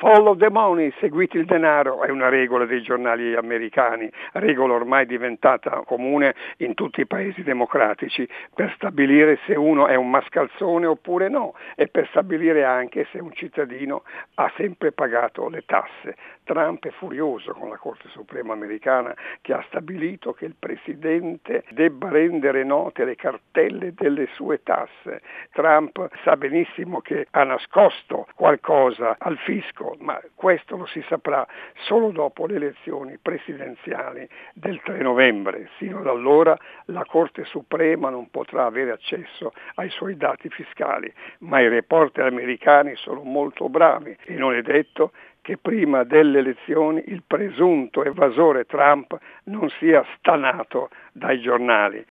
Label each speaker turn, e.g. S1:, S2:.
S1: Follow the money, seguite il denaro, è una regola dei giornali americani, regola ormai diventata comune in tutti i paesi democratici per stabilire se uno è un mascalzone oppure no e per stabilire anche se un cittadino ha sempre pagato le tasse. Trump è furioso con la Corte Suprema americana che ha stabilito che il Presidente debba rendere note le cartelle delle sue tasse. Trump sa benissimo che ha nascosto qualcosa al fisco, ma questo lo si saprà solo dopo le elezioni presidenziali del 3 novembre. Sino ad allora la Corte Suprema non potrà avere accesso ai suoi dati fiscali, ma i reporter americani sono molto bravi e non è detto che prima delle elezioni il presunto evasore Trump non sia stanato dai giornali.